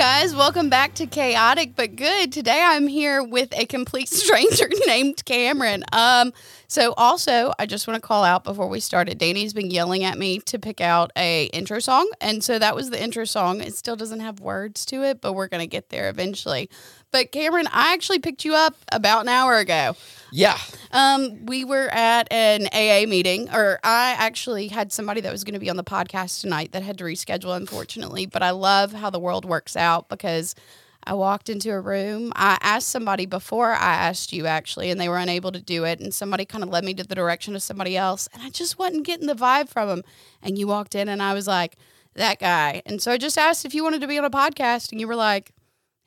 Guys, welcome back to Chaotic but Good. Today I'm here with a complete stranger named Cameron. Um, so also I just want to call out before we started, Danny's been yelling at me to pick out a intro song, and so that was the intro song. It still doesn't have words to it, but we're gonna get there eventually. But Cameron, I actually picked you up about an hour ago. Yeah. Um, we were at an AA meeting, or I actually had somebody that was going to be on the podcast tonight that had to reschedule, unfortunately. But I love how the world works out because I walked into a room. I asked somebody before I asked you, actually, and they were unable to do it. And somebody kind of led me to the direction of somebody else, and I just wasn't getting the vibe from them. And you walked in, and I was like, that guy. And so I just asked if you wanted to be on a podcast, and you were like,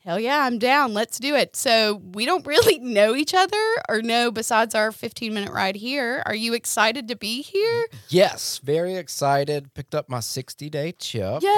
Hell yeah, I'm down. Let's do it. So we don't really know each other or know besides our 15 minute ride here. Are you excited to be here? Yes. Very excited. Picked up my 60 day chip. Yay!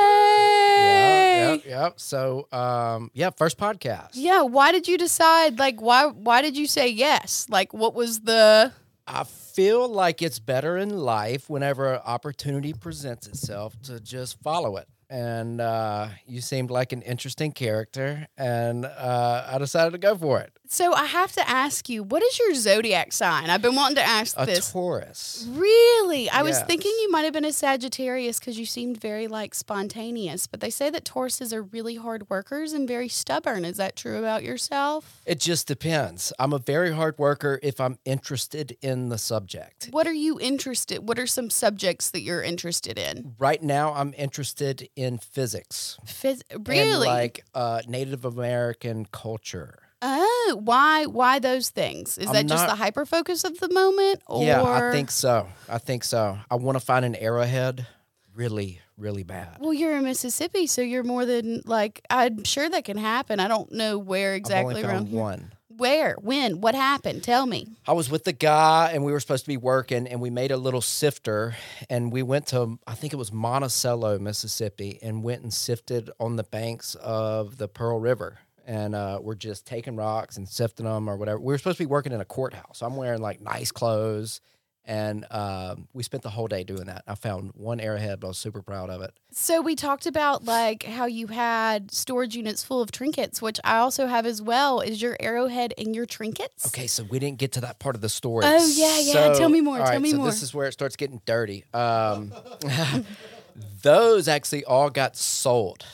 Yep, yep, yep. So, um, yeah, first podcast. Yeah. Why did you decide? Like, why? Why did you say yes? Like, what was the? I feel like it's better in life whenever opportunity presents itself to just follow it. And uh, you seemed like an interesting character, and uh, I decided to go for it. So I have to ask you, what is your zodiac sign? I've been wanting to ask A this. Taurus. Really? I was thinking you might have been a Sagittarius because you seemed very like spontaneous, but they say that Tauruses are really hard workers and very stubborn. Is that true about yourself? It just depends. I'm a very hard worker if I'm interested in the subject. What are you interested? What are some subjects that you're interested in? Right now, I'm interested in physics. Phys- and, really? like uh, Native American culture. Oh, why? Why those things? Is I'm that just not- the hyper focus of the moment? Or Yeah, I think so. I think so. I want to find an arrowhead really, really bad. Well, you're in Mississippi, so you're more than like. I'm sure that can happen. I don't know where exactly around here. one. Where? When? What happened? Tell me. I was with the guy and we were supposed to be working and we made a little sifter and we went to I think it was Monticello, Mississippi and went and sifted on the banks of the Pearl River. And uh, we're just taking rocks and sifting them or whatever. We were supposed to be working in a courthouse. I'm wearing like nice clothes. And um, we spent the whole day doing that. I found one arrowhead, but I was super proud of it. So we talked about like how you had storage units full of trinkets, which I also have as well. Is your arrowhead in your trinkets? Okay, so we didn't get to that part of the story. Oh, yeah, yeah. Tell me more, tell me so more. This is where it starts getting dirty. Um, those actually all got sold.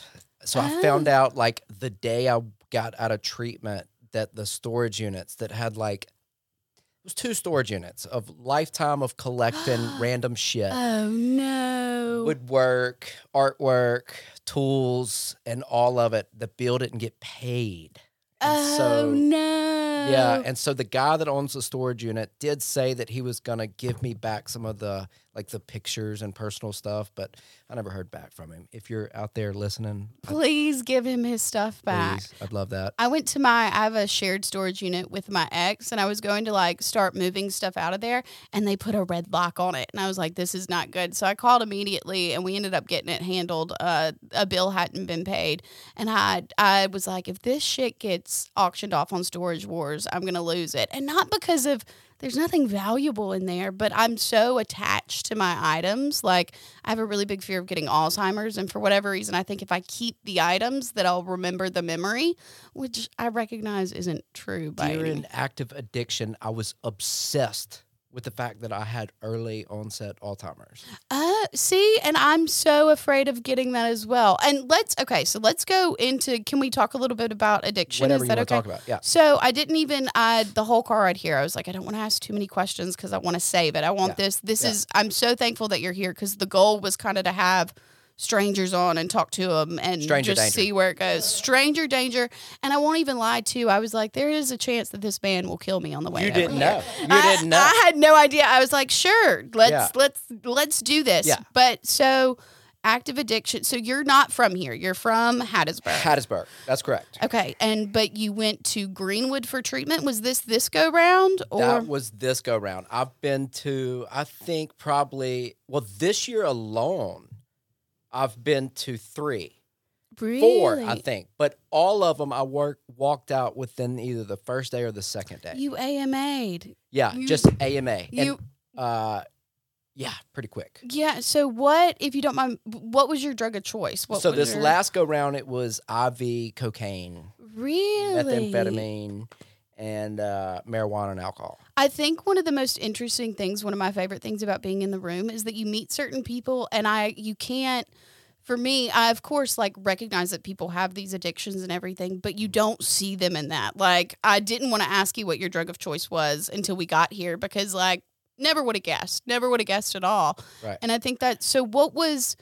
So I found Oh. out like the day I got out of treatment that the storage units that had like it was two storage units of lifetime of collecting random shit. Oh no. Woodwork, artwork, tools, and all of it. The bill didn't get paid. And oh so no. yeah, and so the guy that owns the storage unit did say that he was gonna give me back some of the like the pictures and personal stuff, but I never heard back from him. If you're out there listening, Please give him his stuff back. please, I'd love that. I went to my I have a shared storage unit with my ex and I was going to like start moving stuff out of there and they put a red lock on it and I was like this is not good. So I called immediately and we ended up getting it handled. Uh a bill hadn't been paid and I I was like if this shit gets auctioned off on Storage Wars, I'm going to lose it. And not because of there's nothing valuable in there, but I'm so attached to my items. Like I have a really big fear of getting Alzheimer's, and for whatever reason, I think if I keep the items, that I'll remember the memory, which I recognize isn't true by any During means. active addiction, I was obsessed with the fact that I had early onset Alzheimer's. Uh, see, and I'm so afraid of getting that as well. And let's okay, so let's go into. Can we talk a little bit about addiction? Whatever Is you that want to talk about. Yeah. So I didn't even I the whole car ride here. I was like, I don't want to ask too many questions because I want to save it. I want Yeah. this. This Yeah. is. I'm so thankful that you're here because the goal was kind of to have strangers on and talk to them and Stranger just danger. see where it goes. Stranger danger. And I won't even lie too. I was like, there is a chance that this man will kill me on the way. You over didn't know. You I, didn't know. I had no idea. I was like, sure, let's Yeah. let's let's do this. Yeah. But so active addiction. So you're not from here. You're from Hattiesburg. Hattiesburg. That's correct. Okay, and but you went to Greenwood for treatment. Was this this go round or That was this go round. I've been to, I think probably, well, this year alone, I've been to three, really? four, I think. But all of them, I work walked out within either the first day or the second day. You AMA'd. yeah, you- just AMA. You and, uh, Yeah, pretty quick. Yeah. So what, if you don't mind, what was your drug of choice? What so this your- last go round, it was IV, cocaine, really methamphetamine, and uh, marijuana and alcohol. I think one of the most interesting things, one of my favorite things about being in the room is that you meet certain people and I you can't for me, I of course like recognize that people have these addictions and everything, but you don't see them in that. Like I didn't want to ask you what your drug of choice was until we got here because like never would have guessed. Never would have guessed at all. Right. And I think that so what was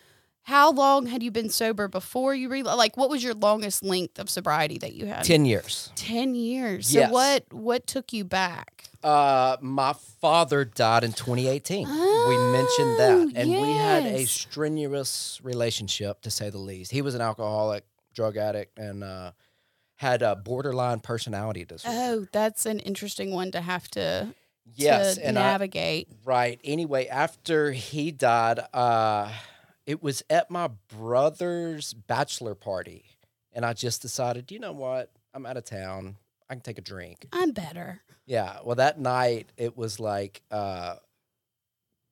how long had you been sober before you re like what was your longest length of sobriety that you had? 10 years. 10 years. Yes. So what what took you back? Uh, my father died in 2018. we mentioned Oh, that. And we had a strenuous relationship, to say the least. He was an alcoholic, drug addict, and uh, had a borderline personality disorder. Oh, that's an interesting one to have to, yes. to and I, navigate. Right. Anyway, after he died, uh, it was at my brother's bachelor party. And I just decided, you know what? I'm out of town. I can take a drink. I'm better. Yeah. Well, that night it was like uh,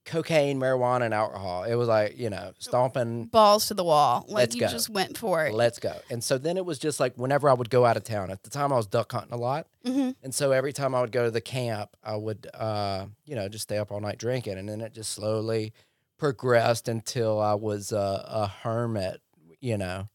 cocaine, marijuana, and alcohol. It was like, you know, stomping, Balls to the wall. Like Let's you go. just went for it. let's go. And so then it was just like whenever I would go out of town, at the time I was duck hunting a lot. hmm And so every time I would go to the camp, I would, uh, you know, just stay up all night drinking. And then it just slowly progressed until I was uh, a hermit, you know.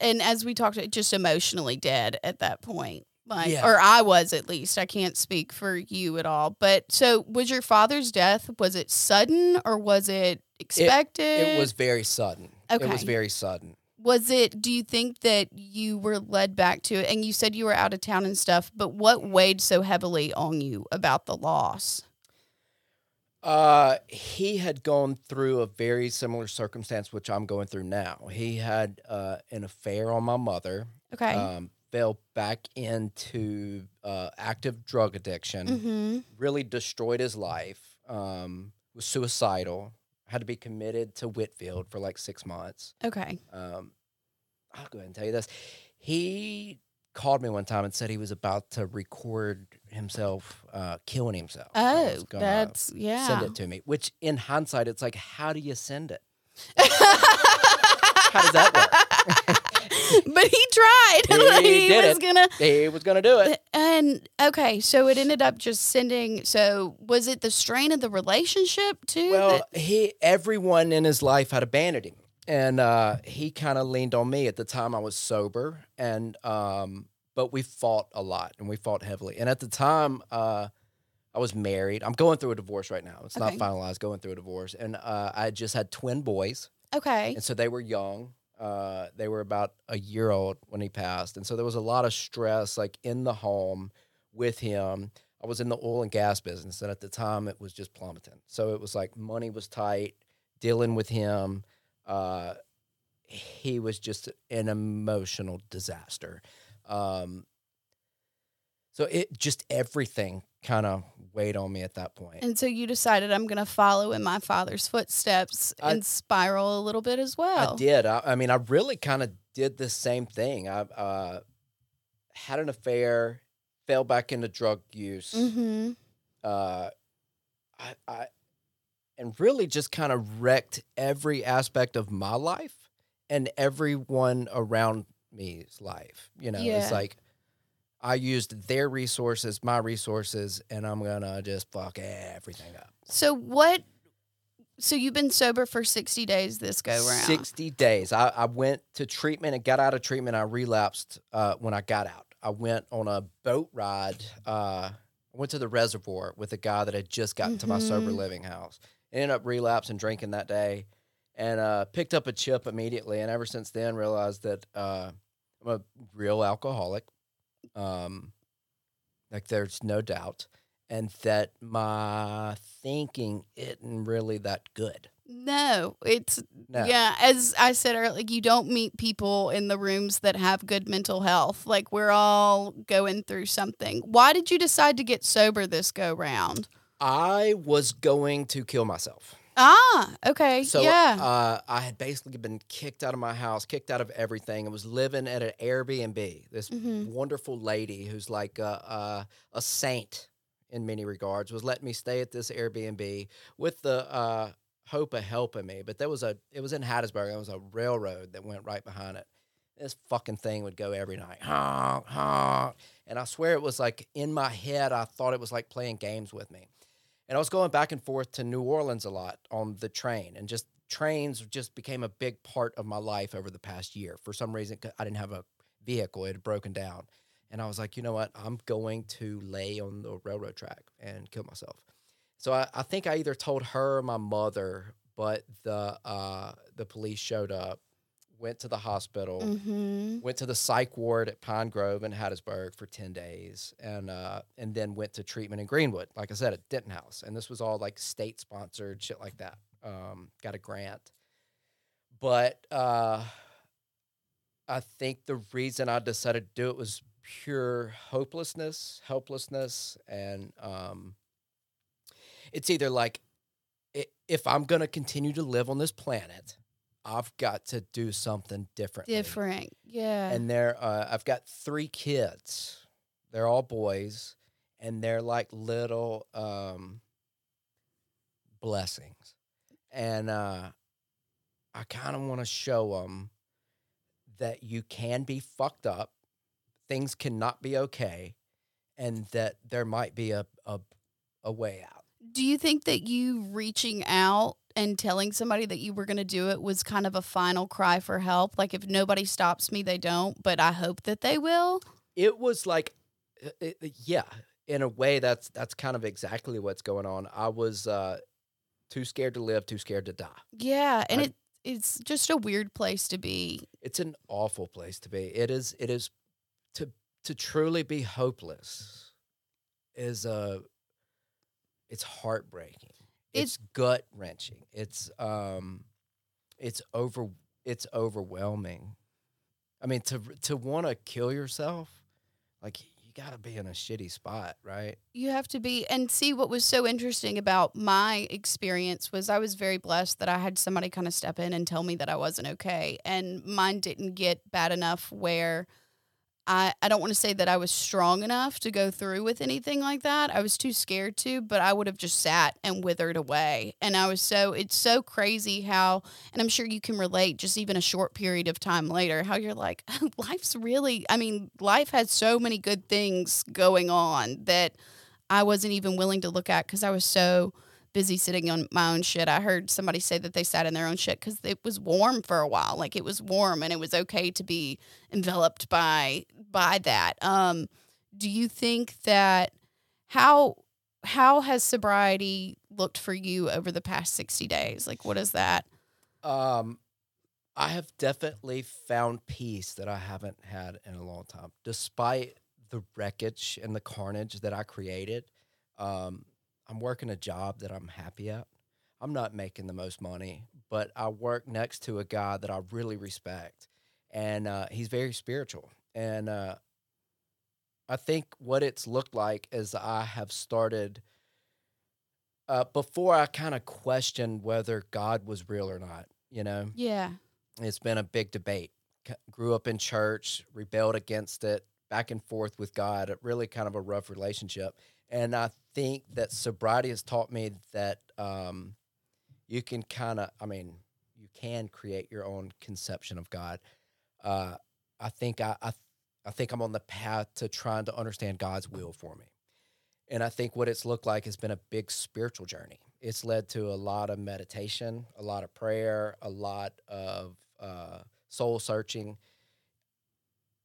and as we talked, just emotionally dead at that point. Like, Yeah. or I was at least. I can't speak for you at all. But so, was your father's death? Was it sudden or was it expected? It was very sudden. Okay. It was very sudden. was it do you think that you were led back to it and you said you were out of town and stuff but what weighed so heavily on you about the loss Uh, he had gone through a very similar circumstance, which I'm going through now. He had uh, an affair on my mother, okay um, fell back into uh, active drug addiction, mm-hmm. really destroyed his life, um, was suicidal, had to be committed to Whitfield for like six months. okay Um, I'll go ahead and tell you this. He called me one time and said he was about to record himself uh, killing himself. Oh that's yeah Send it to me. Which, in hindsight, it's like, how do you send it? How does that work? but he tried He did was it. gonna He was to do it. and okay so it ended up just sending so was it the strain of the relationship too Well, that- he everyone in his life had abandoned him, and uh, he kind of leaned on me. At the time, I was sober, and um, but we fought a lot, and we fought heavily. And at the time, uh, I was married. I'm going through a divorce right now. It's Okay. not finalized. Going through a divorce, and uh, I just had twin boys, okay and so they were young. Uh, they were about a year old when he passed, and so there was a lot of stress, like in the home with him. I was in the oil and gas business, and at the time it was just plummeting. So it was like money was tight. Dealing with him, uh, he was just an emotional disaster. Um, so it just everything kind of weighed on me at that point. and so you decided i'm gonna follow in my father's footsteps I- and spiral a little bit as well I did. I, I mean, I really kind of did the same thing. I uh, had an affair, fell back into drug use. mm-hmm Uh, I, I, and really just kind of wrecked every aspect of my life and everyone around me's life. You know, Yeah. it's like I used their resources, my resources, and I'm gonna just fuck everything up. So what? So you've been sober for sixty days this go round. 60 days. I, I went to treatment and got out of treatment. I relapsed uh, when I got out. I went on a boat ride. Uh, I went to the reservoir with a guy that had just gotten to my sober Mhm. living house. Ended up relapsing drinking that day and uh, picked up a chip immediately. And ever since then, realized that uh, I'm a real alcoholic. Um, like, there's no doubt. And that my thinking isn't really that good. No, it's No. yeah. As I said earlier, like you don't meet people in the rooms that have good mental health. Like we're all going through something. Why did you decide to get sober this go round? I was going to kill myself. Ah, okay, So yeah. uh, I had basically been kicked out of my house, kicked out of everything. I was living at an Airbnb. This Mhm. wonderful lady who's like a, a, a saint, in many regards was letting me stay at this Airbnb with the uh, hope of helping me. But there was a it was in Hattiesburg. There was a railroad that went right behind it. This fucking thing would go every night, honk honk, and I swear it was like in my head. I thought it was like playing games with me, and I was going back and forth to New Orleans a lot on the train, and just trains just became a big part of my life over the past year. For some reason, I didn't have a vehicle; it had broken down, and I was like, you know what? I'm going to lay on the railroad track and kill myself. So I, I think I either told her or my mother, but the uh, the police showed up, went to the hospital, Mm-hmm. went to the psych ward at Pine Grove in Hattiesburg for ten days, and uh, and then went to treatment in Greenwood, like I said, at Denton House, and this was all like state sponsored shit like that. Um, got a grant, but uh, I think the reason I decided to do it was pure hopelessness, helplessness, and um, it's either like if I'm gonna continue to live on this planet, I've got to do something different. Different. Yeah. And they're uh, I've got three kids. They're all boys, and they're like little um, blessings. And uh, I kind of want to show them that you can be fucked up, things cannot be okay, and that there might be a a, a way out. Do you think that you reaching out and telling somebody that you were going to do it was kind of a final cry for help? Like, if nobody stops me, they don't, but I hope that they will? it was like uh, it, it- yeah in a way that's that's kind of exactly what's going on i was uh too scared to live too scared to die Yeah. And I- it it's just a weird place to be. it's an awful place to be it is it is to to truly be hopeless is uh it's heartbreaking it's gut wrenching it's um it's over it's overwhelming. I mean to to want to kill yourself like you got to be in a shitty spot right? You have to be. And see what was so interesting about my experience was I was very blessed that I had somebody kind of step in and tell me that I wasn't okay. And mine didn't get bad enough where I, I don't want to say that I was strong enough to go through with anything like that. I was too scared to, but I would have just sat and withered away. And I was so, it's so crazy how, and I'm sure you can relate just even a short period of time later, how you're like, life's really, I mean, life has so many good things going on that I wasn't even willing to look at because I was so busy sitting on my own shit. I heard somebody say that they sat in their own shit because it was warm for a while. Like it was warm and it was okay to be enveloped by by that. Um, do you think that how how has sobriety looked for you over the past sixty days? Like what is that? Um, I have definitely found peace that I haven't had in a long time, despite the wreckage and the carnage that I created. Um, I'm working a job that I'm happy at. I'm not making the most money, but I work next to a guy that I really respect, and uh, he's very spiritual. And uh, I think what it's looked like is I have started. Uh, before I kind of questioned whether God was real or not, you know, Yeah. it's been a big debate. C- Grew up in church, rebelled against it, back and forth with God. Really kind of a rough relationship. And I think that sobriety has taught me that um, you can kind of, I mean, you can create your own conception of God. Uh, I think I, I, I think I'm on the path to trying to understand God's will for me. And I think what it's looked like has been a big spiritual journey. It's led to a lot of meditation, a lot of prayer, a lot of uh, soul searching.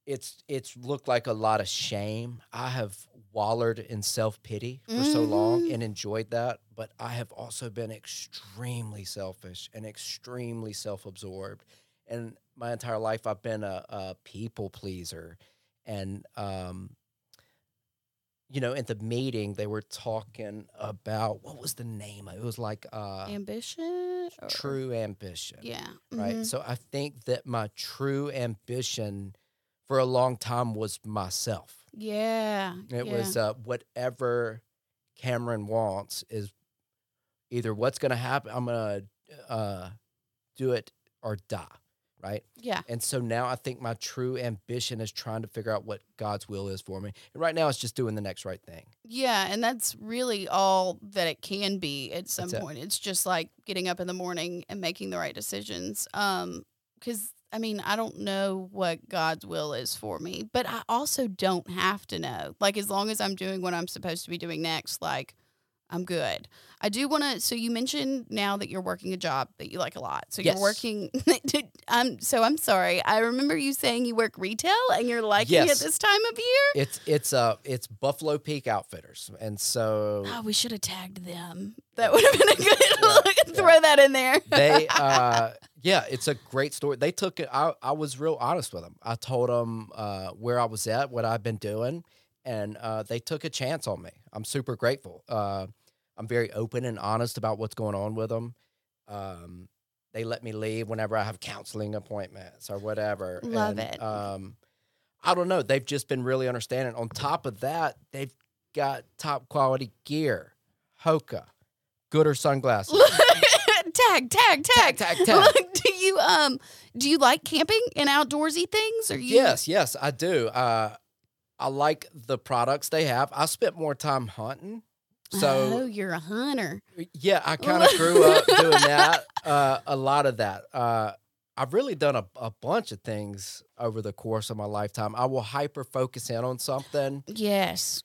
It's it's looked like a lot of shame. I have wallered in self pity for so long Mhm. and enjoyed that, but I have also been extremely selfish and extremely self absorbed. And my entire life, I've been a, a people pleaser, and um, you know, at the meeting, they were talking about what was the name? It was like uh, Ambition? or- true ambition, Yeah. right? mhm. So I think that my true ambition for a long time was myself. Yeah. It yeah. was uh, whatever Cameron wants is either what's going to happen. I'm going to uh, do it or die, right? Yeah. And so now I think my true ambition is trying to figure out what God's will is for me. And right now it's just doing the next right thing. Yeah, and that's really all that it can be at some That's it. point. It's just like getting up in the morning and making the right decisions. Um cuz I mean, I don't know what God's will is for me, but I also don't have to know. Like as long as I'm doing what I'm supposed to be doing next, like I'm good. I do want to. So you mentioned now that you're working a job that you like a lot. So Yes. you're working. I'm so I'm sorry. I remember you saying you work retail and you're liking it this time of year. It's it's uh it's Buffalo Peak Outfitters. And so Oh, we should have tagged them. That would have been a good Yeah, throw that in there. they uh yeah it's a great story they took it I, I was real honest with them i told them uh where i was at what i've been doing and uh they took a chance on me i'm super grateful uh i'm very open and honest about what's going on with them um they let me leave whenever i have counseling appointments or whatever Love And, it. um i don't know they've just been really understanding on top of that they've got top quality gear hoka Goodr sunglasses tag, tag, tag, Tag, tag. Look, do you um do you like camping and outdoorsy things? Or you Yes, yes, I do. Uh, I like the products they have. I spent more time hunting. Oh, So, you're a hunter. yeah, I kind of grew up doing that, uh, a lot of that. Uh, I've really done a, a bunch of things over the course of my lifetime. I will hyper focus in on something Yes,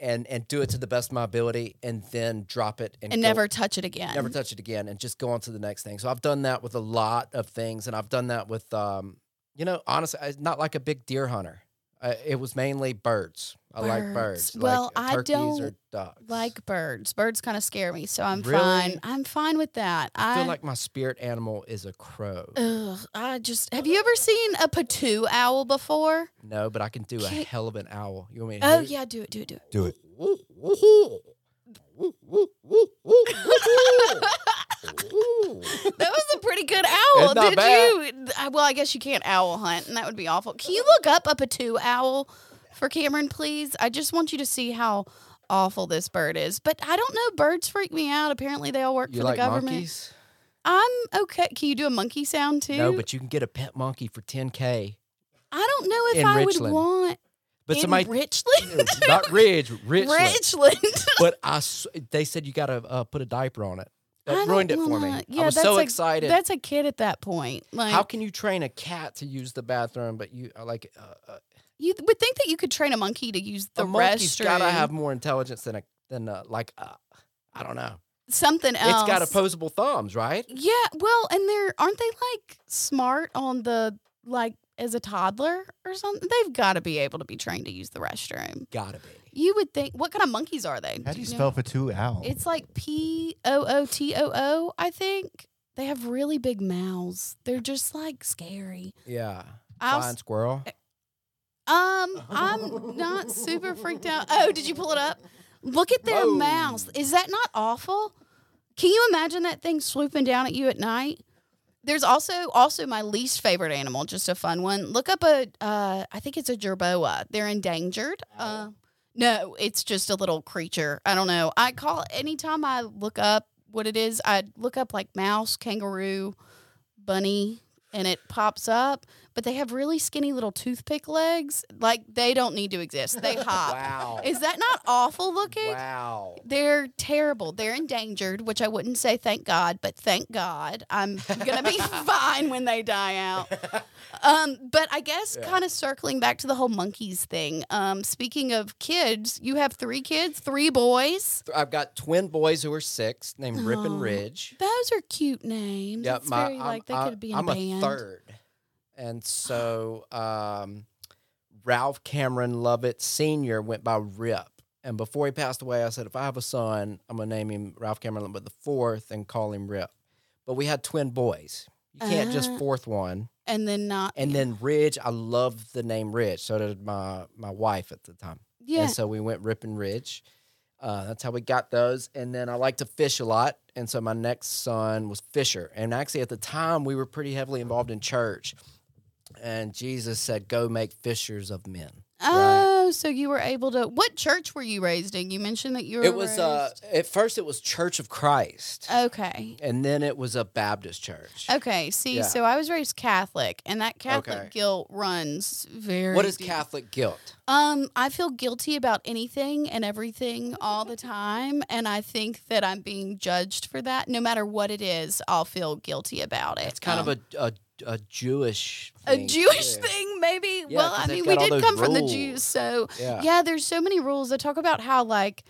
and, and do it to the best of my ability and then drop it and, and go- never touch it again. never touch it again and just go on to the next thing. So I've done that with a lot of things, and I've done that with, um, you know, honestly, not like a big deer hunter. Uh, it was mainly birds. I like Birds. birds. Well, like I don't ducks. like birds. Birds kind of scare me, so I'm Really? fine. I'm fine with that. I feel like my spirit animal is a crow. Ugh, I just have you ever seen a potoo owl before? no, but I can do a Can't- hell of an owl. You want me to? Oh yeah, do it, do it, do it. Do it. That was a pretty good owl. Did bad. you? I- Well, I guess you can't owl hunt, and that would be awful. Can you look up a potoo owl for Cameron, please? I just want you to see how awful this bird is. But I don't know. Birds freak me out. Apparently, they all work You for like the government. monkeys? I'm okay. Can you do a monkey sound too? No, but you can get a pet monkey for 10k. I don't know if in I Richland. would want. But in somebody Richland. not Ridge, Richland. Richland. But I, they said you got to uh, put a diaper on it. I That ruined it for me. wanna- Yeah, I was that's so a- excited. That's a kid at that point. Like How can you train a cat to use the bathroom, but you uh, like uh, uh, you would think that you could train a monkey to use the a monkey's restroom. got to have more intelligence than a than uh, like uh, I don't know. something else. It's got opposable thumbs, right? Yeah, well, and they're aren't they like smart on the like as a toddler or something? They've got to be able to be trained to use the restroom. Gotta be. You would think. What kind of monkeys are they? How do you know? spell for two owl? It's like P O O T O O. I think they have really big mouths. They're just like scary. Yeah. I'll Flying s- squirrel. Um, I'm not super freaked out. Oh, did you pull it up? Look at their Whoa. mouths. Is that not awful? Can you imagine that thing swooping down at you at night? There's also also my least favorite animal, just a fun one. Look up a uh I think it's a jerboa. They're endangered. Uh no, it's just a little creature. I don't know. I call anytime I look up what it is, I look up like mouse, kangaroo, bunny, and it pops up. But they have really skinny little toothpick legs. Like they don't need to exist. They hop. Wow. Is that not awful looking? Wow. They're terrible. They're endangered, which I wouldn't say thank God, but thank God. I'm gonna be fine when they die out. Um, but I guess Yeah. kind of circling back to the whole monkeys thing. Um, speaking of kids, you have three kids, three boys. I've got twin boys who are six, named Rip and Ridge. Those are cute names. Yeah, it's my very I'm, like they could be in I'm a a band. third, and so um, Ralph Cameron Lovitt Senior went by Rip. And before he passed away, I said, if I have a son, I'm gonna name him Ralph Cameron Lovitt the fourth and call him Rip. But we had twin boys. You can't just Uh, fourth one. And then not And then Ridge, I love the name Ridge. So did my my wife at the time. yeah. And so we went Rip and Ridge. Uh, that's how we got those. And then I like to fish a lot. And so my next son was Fisher. And actually, at the time, we were pretty heavily involved in church. And Jesus said, Go make fishers of men. Oh Oh, so you were able to. What church were you raised in? You mentioned that you were. It was uh at first it was Church of Christ, Okay. and then it was a Baptist church. Okay. See, Yeah. so I was raised Catholic, and that Catholic Okay. guilt runs very. What is deep. Catholic guilt? Um, I feel guilty about anything and everything all the time, and I think that I'm being judged for that. No matter what it is, I'll feel guilty about it. It's kind Um, of a, a a Jewish a thing, Jewish too. thing, maybe. Yeah, well, I mean, we did come from the. Jews, so Yeah. yeah, there's so many rules. I talk about how like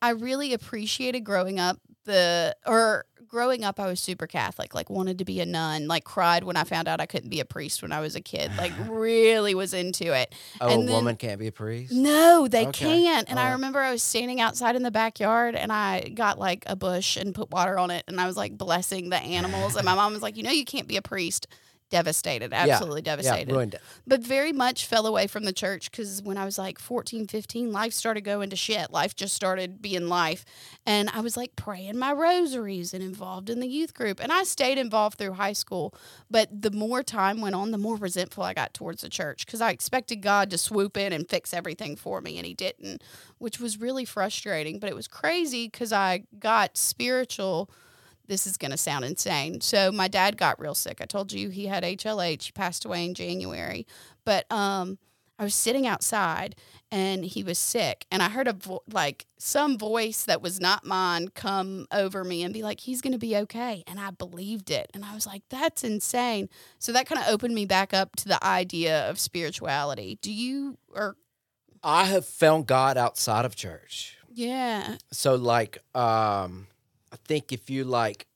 I really appreciated growing up the or growing up I was super Catholic, like wanted to be a nun, like cried when I found out I couldn't be a priest when I was a kid, like really was into it. Oh, and a then- woman can't be a priest. No, they Okay. can't. And I remember I was standing outside in the backyard and I got like a bush and put water on it and I was like blessing the animals. and my mom was like, You know, you can't be a priest. Devastated, absolutely Yeah, devastated ruined it. but very much fell away from the church because when I was like 14, 15, life started going to shit. Life just started being life. And I was like praying my rosaries and involved in the youth group. And I stayed involved through high school. But the more time went on, the more resentful I got towards the church because I expected God to swoop in and fix everything for me. And He didn't, which was really frustrating. But it was crazy because I got spiritual this is going to sound insane. So my dad got real sick. I told you he had HLH. He passed away in January. But um, I was sitting outside and he was sick, and I heard a vo- like some voice that was not mine come over me and be like, "He's going to be okay," and I believed it, and I was like, "That's insane." So that kind of opened me back up to the idea of spirituality. Do you or I have found God outside of church. yeah? So like um I think if you like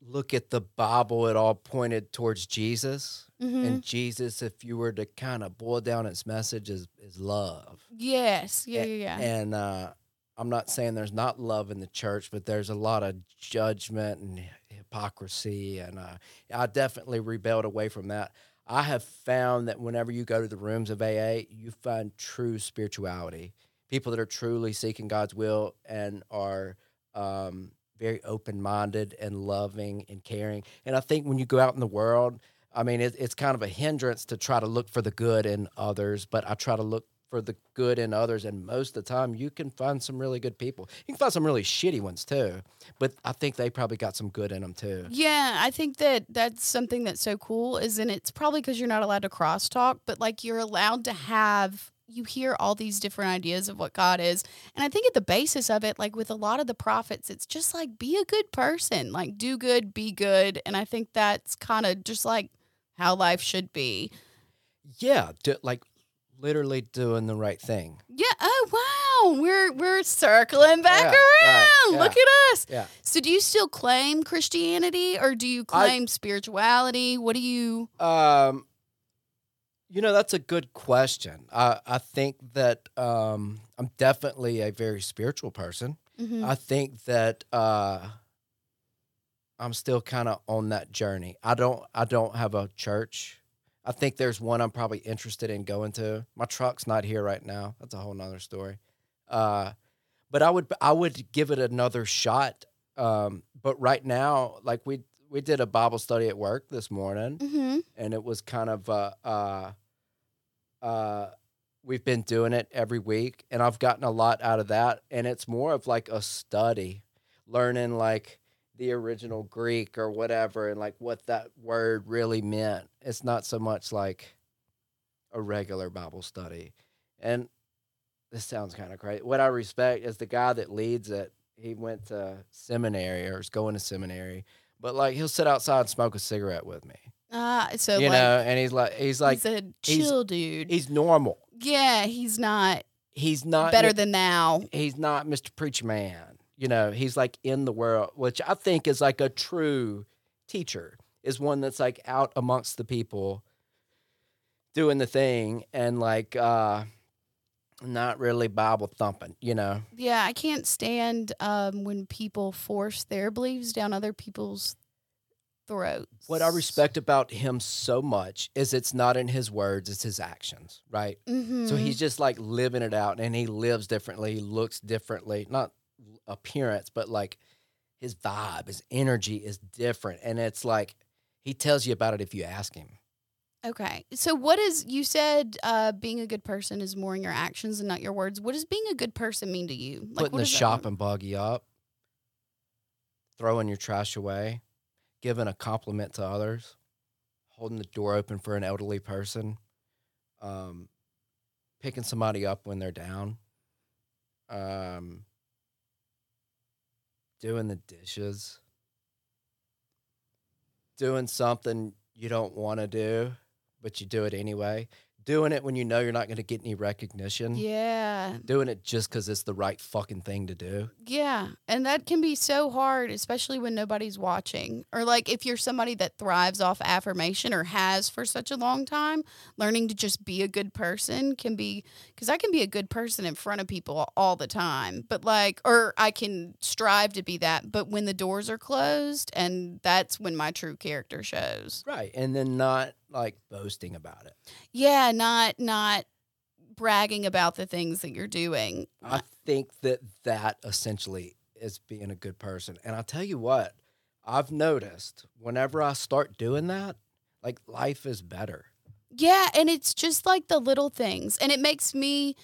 look at the Bible, it all pointed towards Jesus. hmm And Jesus, if you were to kind of boil down its message, is is love. yes, yeah, yeah, yeah. And uh I'm not saying there's not love in the church, but there's a lot of judgment and hypocrisy. And uh, I definitely rebelled away from that. I have found that whenever you go to the rooms of AA, you find true spirituality. People that are truly seeking God's will and are um, very open minded and loving and caring. And I think when you go out in the world, I mean, it, it's kind of a hindrance to try to look for the good in others, but I try to look for the good in others. And most of the time, you can find some really good people. You can find some really shitty ones too, but I think they probably got some good in them too. Yeah, I think that that's something that's so cool is and it's probably because you're not allowed to crosstalk, but like you're allowed to have you hear all these different ideas of what God is. And I think at the basis of it, like with a lot of the prophets, it's just like be a good person, like do good, be good. And I think that's kind of just like how life should be. Yeah, do, like literally doing the right thing. Yeah. Oh wow. We're we're circling back Yeah, around. right, Look at us. Yeah. So do you still claim Christianity or do you I- claim spirituality? What do you Um, you know, that's a good question. I, I think that um, I'm definitely a very spiritual person. Mhm. I think that uh, I'm still kind of on that journey. I don't I don't have a church. I think there's one I'm probably interested in going to. My truck's not here right now. That's a whole nother story. Uh, but I would I would give it another shot. Um, but right now, like we we did a Bible study at work this morning, Mm-hmm. and it was kind of uh, uh, uh, we've been doing it every week, and I've gotten a lot out of that. And it's more of like a study, learning like the original Greek or whatever, and like what that word really meant. It's not so much like a regular Bible study. And this sounds kind of crazy. What I respect is the guy that leads it. He went to seminary or is going to seminary, but like he'll sit outside and smoke a cigarette with me Uh, so you like, know, and he's like, he's like, he's a he's- chill dude. he's normal. yeah, he's not He's not better than now. He's not Mr. Preacher Man. You know, he's like in the world, which I think is like a true teacher. Is one that's like out amongst the people, doing the thing, and like uh not really Bible thumping. You know, Yeah, I can't stand um, when people force their beliefs down other people's throats. what I respect about him so much is it's not in his words, it's his actions, right? Mm-hmm. So he's just like living it out and he lives differently, he looks differently, not appearance, but like his vibe, his energy is different. And it's like he tells you about it if you ask him. Okay. So what is you said uh, being a good person is more in your actions and not your words. What does being a good person mean to you? Like, Putting what the shop and buggy up, throwing your trash away, giving a compliment to others, holding the door open for an elderly person, um, picking somebody up when they're down, um, doing the dishes, doing something you don't want to do, but you do it anyway, doing it when you know you're not going to get any recognition Yeah. doing it just because it's the right fucking thing to do. Yeah. And that can be so hard, especially when nobody's watching. Or like if you're somebody that thrives off affirmation or has for such a long time, learning to just be a good person can be because I can be a good person in front of people all the time. But like, or I can strive to be that. But when the doors are closed, and that's when my true character shows. Right. And then not like boasting about it. Yeah. Not, not bragging about the things that you're doing. I think that that essentially is being a good person. And I'll tell you what, I've noticed whenever I start doing that, like life is better. Yeah, and it's just like the little things. And it makes me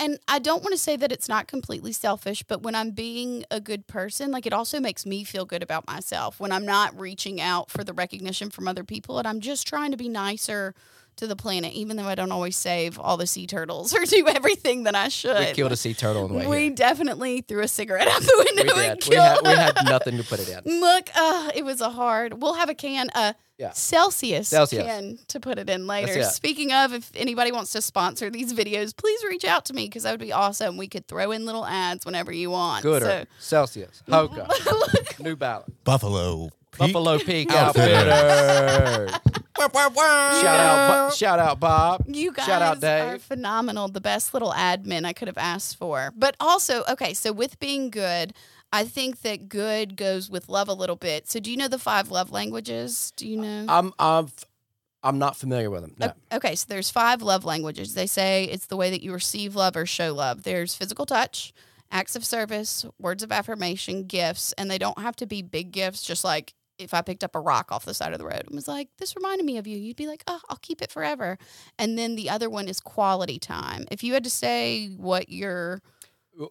and I don't want to say that it's not completely selfish, but when I'm being a good person, like it also makes me feel good about myself when I'm not reaching out for the recognition from other people and I'm just trying to be nicer to the planet, even though I don't always save all the sea turtles or do everything that I should. We killed a sea turtle on the way We here. definitely threw a cigarette out the We window and did. We killed had, we had nothing to put it in. Look, uh, it was a hard. We'll have a can, uh, Yeah. Celsius, Celsius. can to put it in later. it. Speaking of, if anybody wants to sponsor these videos, please reach out to me because that would be awesome. We could throw in little ads whenever you want. Goodr, Celsius, Hoka, So, New Balance, Buffalo. Pete Buffalo Peak Outfitters. Outfitters. shout out, Bo- shout out, Bob. you guys Shout out, Dave. are phenomenal. The best little admin I could have asked for. But also, okay, so with being good, I think that good goes with love a little bit. So do you know the five love languages? Do you know? I'm, I'm, I'm not familiar with them. No. Okay, so there's five love languages. They say it's the way that you receive love or show love. There's physical touch, acts of service, words of affirmation, gifts, and they don't have to be big gifts. Just like if I picked up a rock off the side of the road and was like, "This reminded me of you," you'd be like, "Oh, I'll keep it forever." And then the other one is quality time. If you had to say what your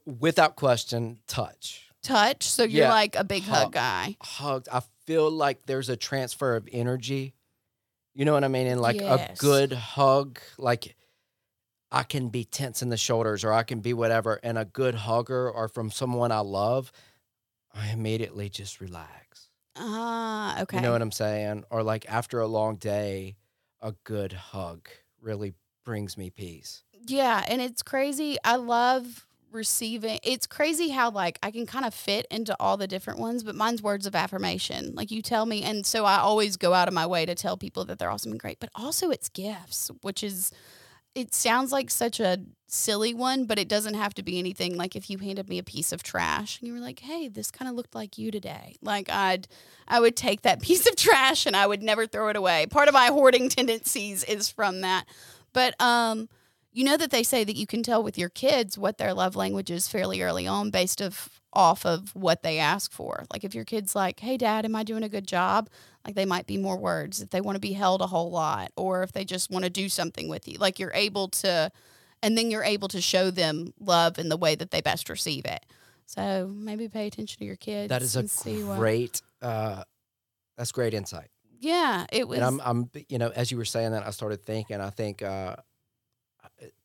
Without question, touch. Touch, so you're Yeah. like a big hug Hug. guy. hugged. I feel like there's a transfer of energy. You know what I mean? And like Yes. a good hug, like I can be tense in the shoulders or I can be whatever. And a good hugger or from someone I love, I immediately just relax. Ah, okay. You know what I'm saying? Or like after a long day, a good hug really brings me peace. Yeah, and it's crazy. I love receiving. It's crazy how like I can kind of fit into all the different ones, but mine's words of affirmation. Like you tell me, and so I always go out of my way to tell people that they're awesome and great. But also it's gifts, which is it sounds like such a silly one, but it doesn't have to be anything like if you handed me a piece of trash and you were like, "Hey, this kind of looked like you today." Like I'd I would take that piece of trash and I would never throw it away. Part of my hoarding tendencies is from that. But um you know that they say that you can tell with your kids what their love language is fairly early on based of off of what they ask for. Like if your kid's like, "Hey dad, am I doing a good job?" Like they might be more words if they want to be held a whole lot or if they just want to do something with you. Like you're able to and then you're able to show them love in the way that they best receive it. So maybe pay attention to your kids. That is a see what- great uh that's great insight. Yeah, it was and I'm, I'm, you know, as you were saying that, I started thinking. I think uh,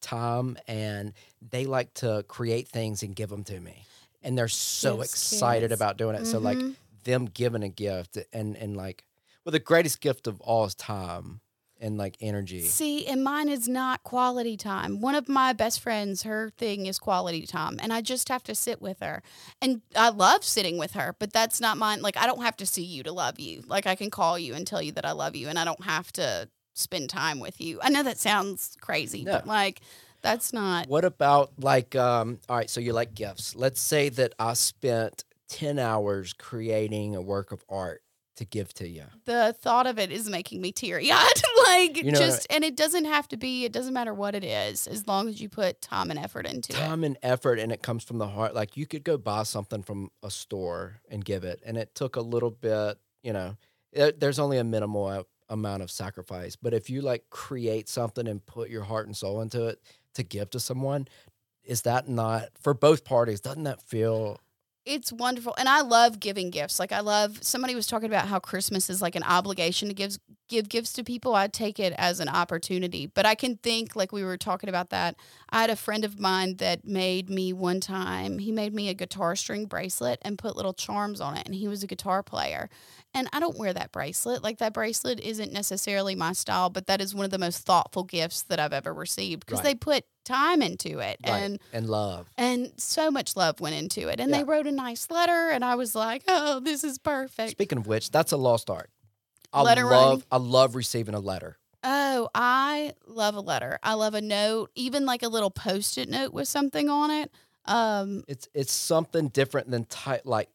Tom and they like to create things and give them to me, and they're so excited kids. about doing it. So like Mhm. them giving a gift and and like, well, the greatest gift of all is time and like energy. See, and mine is not quality time. One of my best friends, her thing is quality time, and I just have to sit with her. And I love sitting with her, but that's not mine. Like, I don't have to see you to love you. Like, I can call you and tell you that I love you, and I don't have to spend time with you. I know that sounds crazy, but like, that's not. What about like, um, all right, so you like gifts. Let's say that I spent ten hours creating a work of art to give to you. The thought of it is making me teary eyed. like, You know what I- just, and it doesn't have to be, it doesn't matter what it is, as long as you put time and effort into it. time and effort and it comes from the heart like you could go buy something from a store and give it and it took a little bit you know it, there's only a minimal a- amount of sacrifice. But if you like create something and put your heart and soul into it to give to someone, is that not for both parties? Doesn't that feel it's wonderful and i love giving gifts like i love somebody was talking about how christmas is like an obligation to give give gifts to people i take it as an opportunity but i can think like we were talking about that i had a friend of mine that made me one time he made me a guitar string bracelet and put little charms on it and he was a guitar player and i don't wear that bracelet like that bracelet isn't necessarily my style but that is one of the most thoughtful gifts that i've ever received because Right. they put time into it right? and and love? and so much love went into it. And Yeah. they wrote a nice letter, and I was like, "Oh, this is perfect." Speaking of which, that's a lost art. I Letter love writing? I love receiving a letter. oh, I love a letter. I love a note, even like a little post-it note with something on it. Um, It's it's something different than type like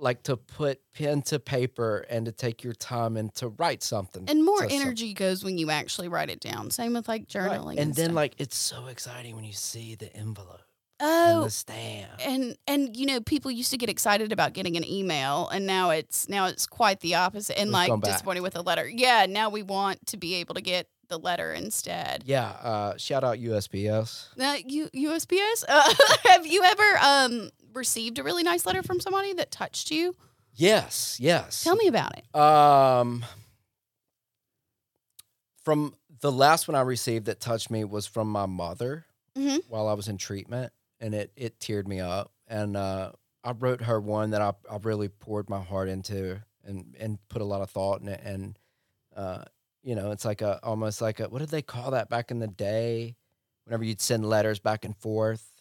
like to put pen to paper and to take your time and to write something. and more energy goes when you actually write it down. Same with like Right. journaling, And then stuff. like it's so exciting when you see the envelope and oh, the stamp. and and you know people used to get excited about getting an email and now it's now it's quite the opposite and We've like disappointed with a letter yeah now we want to be able to get the letter instead Yeah, uh, shout out USPS. Uh, U- USPS. Uh, have you ever um received a really nice letter from somebody that touched you? Yes, yes. Tell me about it. Um, from the last one I received that touched me was from my mother Mhm. while I was in treatment, and it it teared me up. And uh, I wrote her one that I I really poured my heart into and and put a lot of thought in it. And uh, you know, it's like a almost like a what did they call that back in the day? Whenever you'd send letters back and forth,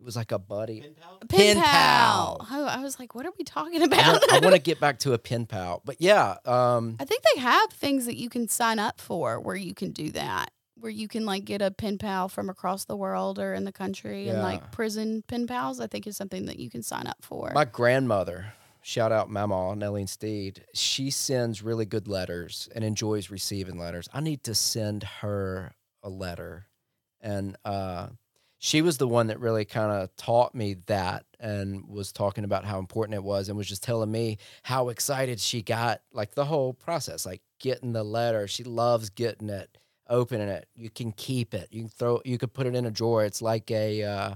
it was like a buddy. Pen pal? Pen Pen pal. pal. Oh, I was like, what are we talking about? I want to get back to a pen pal, but yeah, um, I think they have things that you can sign up for where you can do that. Where you can like get a pen pal from across the world or in the country and Yeah. like prison pen pals, I think is something that you can sign up for. My grandmother, shout out Mama Nellie Steed, she sends really good letters and enjoys receiving letters. I need to send her a letter. And uh, she was the one that really kind of taught me that and was talking about how important it was and was just telling me how excited she got, like the whole process, like getting the letter. She loves getting it, opening it. You can keep it. You can throw, you could put it in a drawer. It's like a, uh,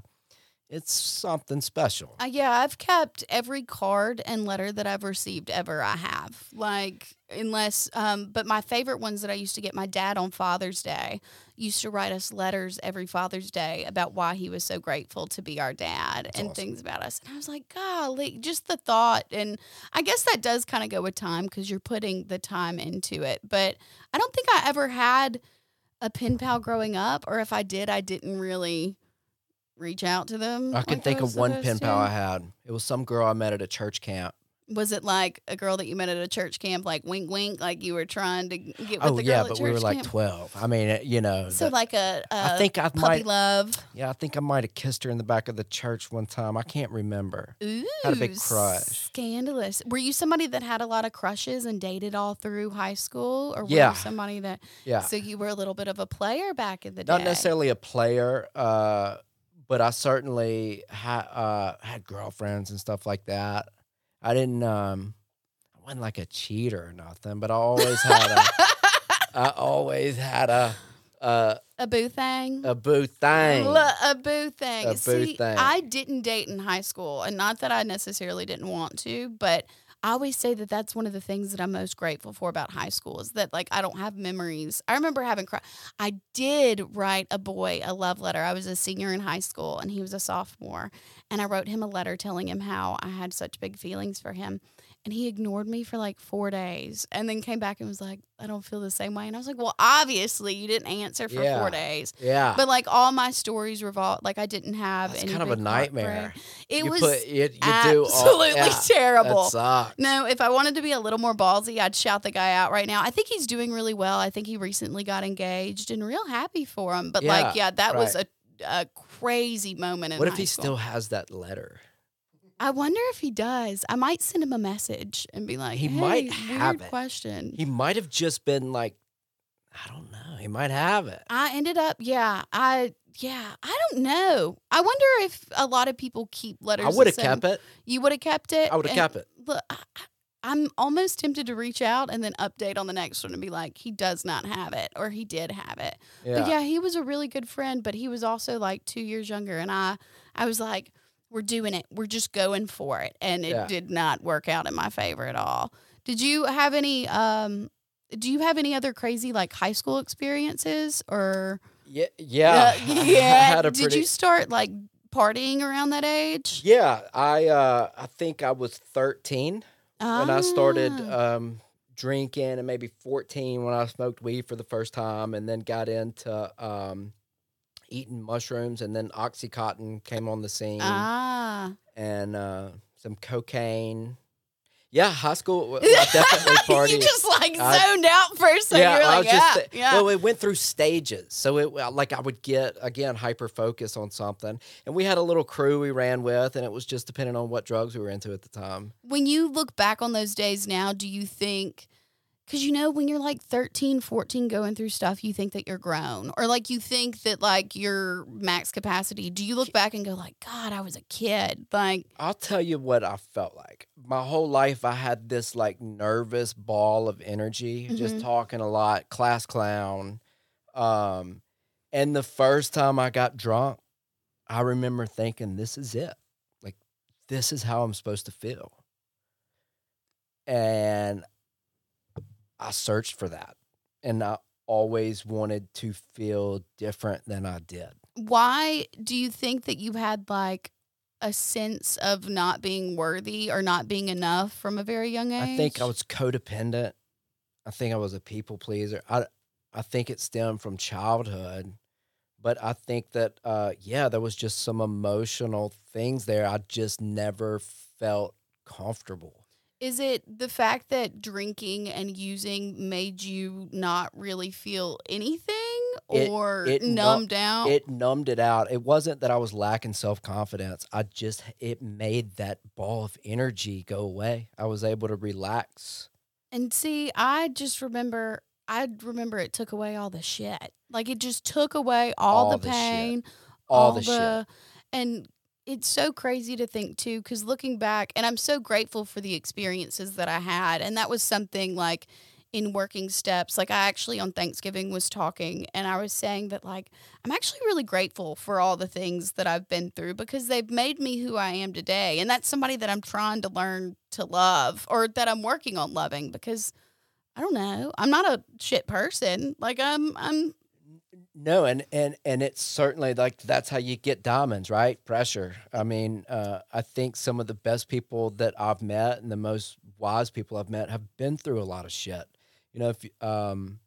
it's something special. Uh, yeah, I've kept every card and letter that I've received ever. I have like unless, um, but my favorite ones that I used to get my dad on Father's Day used to write us letters every Father's Day about why he was so grateful to be our dad and awesome. things about us. And I was like, golly, just the thought. And I guess that does kind of go with time because you're putting the time into it. But I don't think I ever had a pen pal growing up, or if I did, I didn't really reach out to them. I can like think of one pen pal I had. It was some girl I met at a church camp. Was it like a girl that you met at a church camp, like wink, wink, like you were trying to get with Oh the girl yeah, at but church we were like camp? twelve. I mean, you know. So that- like a, a I think I puppy might. love. Yeah, I think I might have kissed her in the back of the church one time. I can't remember. Ooh, Had a big crush. Scandalous. Were you somebody that had a lot of crushes and dated all through high school, or were Yeah. you somebody that? Yeah, So you were a little bit of a player back in the day. not necessarily a player, uh, but I certainly had uh, had girlfriends and stuff like that. I didn't. Um, I wasn't like a cheater or nothing, but I always had a. I always had a. a A boo thing. a boo thing. Lo- a boo thing. A boo See, thing. I didn't date in high school, and not that I necessarily didn't want to, but I always say that that's one of the things that I'm most grateful for about high school is that like I don't have memories. I remember having cry. I did write a boy a love letter. I was a senior in high school, and he was a sophomore, and I wrote him a letter telling him how I had such big feelings for him. And he ignored me for like four days and then came back and was like, I don't feel the same way. And I was like, Well, obviously you didn't answer for Yeah. four days. Yeah, But like all my stories revolve like I didn't have that's any kind of a nightmare. heartbreak. It you was put, you, you do all, absolutely yeah, terrible. Sucks. No, if I wanted to be a little more ballsy, I'd shout the guy out right now. I think he's doing really well. I think he recently got engaged and real happy for him. But like, Yeah, yeah, that was a, a crazy moment in What if he school. still has that letter? I wonder if he does. I might send him a message and be like, He hey, might weird have it. question. He might have just been like, I don't know. He might have it. I ended up, yeah, I, yeah, I don't know. I wonder if a lot of people keep letters. I would have kept it. You would have kept it. I would have kept it. Look, I, I'm almost tempted to reach out and then update on the next one and be like, he does not have it or he did have it. But yeah, he was a really good friend, but he was also like two years younger. And I, I was like, we're doing it. We're just going for it. And it Yeah. did not work out in my favor at all. Did you have any, um, do you have any other crazy like high school experiences or? Yeah, yeah. Uh, yeah. a Did you start like partying around that age? Yeah, I uh, I think I was 13 when I started Ah. um, drinking, and maybe 14 when I smoked weed for the first time, and then got into um, eating mushrooms, and then OxyContin came on the scene, Ah. and uh, some cocaine. Yeah, high school. I definitely partied. you just like I- zoned out for a second. yeah, You're I like, was yeah, just yeah. well, it went through stages. So it like I would get again hyper focus on something, and we had a little crew we ran with, and it was just depending on what drugs we were into at the time. when you look back on those days now, do you think, because you know, when you're like 13, 14 going through stuff, you think that you're grown or like you think that like your max capacity. Do you look back and go, like, God, I was a kid? Like, I'll tell you what I felt like. My whole life, I had this like nervous ball of energy, just Mhm. talking a lot, class clown. Um, and the first time I got drunk, I remember thinking, "This is it. Like, this is how I'm supposed to feel." And I searched for that, and I always wanted to feel different than I did. why do you think that you had like a sense of not being worthy or not being enough from a very young age? I think I was codependent. I think I was a people pleaser. I I think it stemmed from childhood, but I think that uh, yeah, there was just some emotional things there. I just never felt comfortable. Is it the fact that drinking and using made you not really feel anything or it nu- numbed out? It numbed it out. It wasn't that I was lacking self confidence. I just it made that ball of energy go away. I was able to relax. and see, I just remember I remember it took away all the shit. Like it just took away all, All the the shit. pain, All, the, shit. and it's so crazy to think too because looking back and i'm so grateful for the experiences that i had and that was something like in working steps like i actually on thanksgiving was talking and i was saying that like i'm actually really grateful for all the things that i've been through because they've made me who i am today and that's somebody that i'm trying to learn to love or that i'm working on loving because i don't know i'm not a shit person like i'm i'm No, and and and it's certainly like that's how you get diamonds, right? Pressure. I mean, uh, I think some of the best people that I've met and the most wise people I've met have been through a lot of shit. You know, if you- um,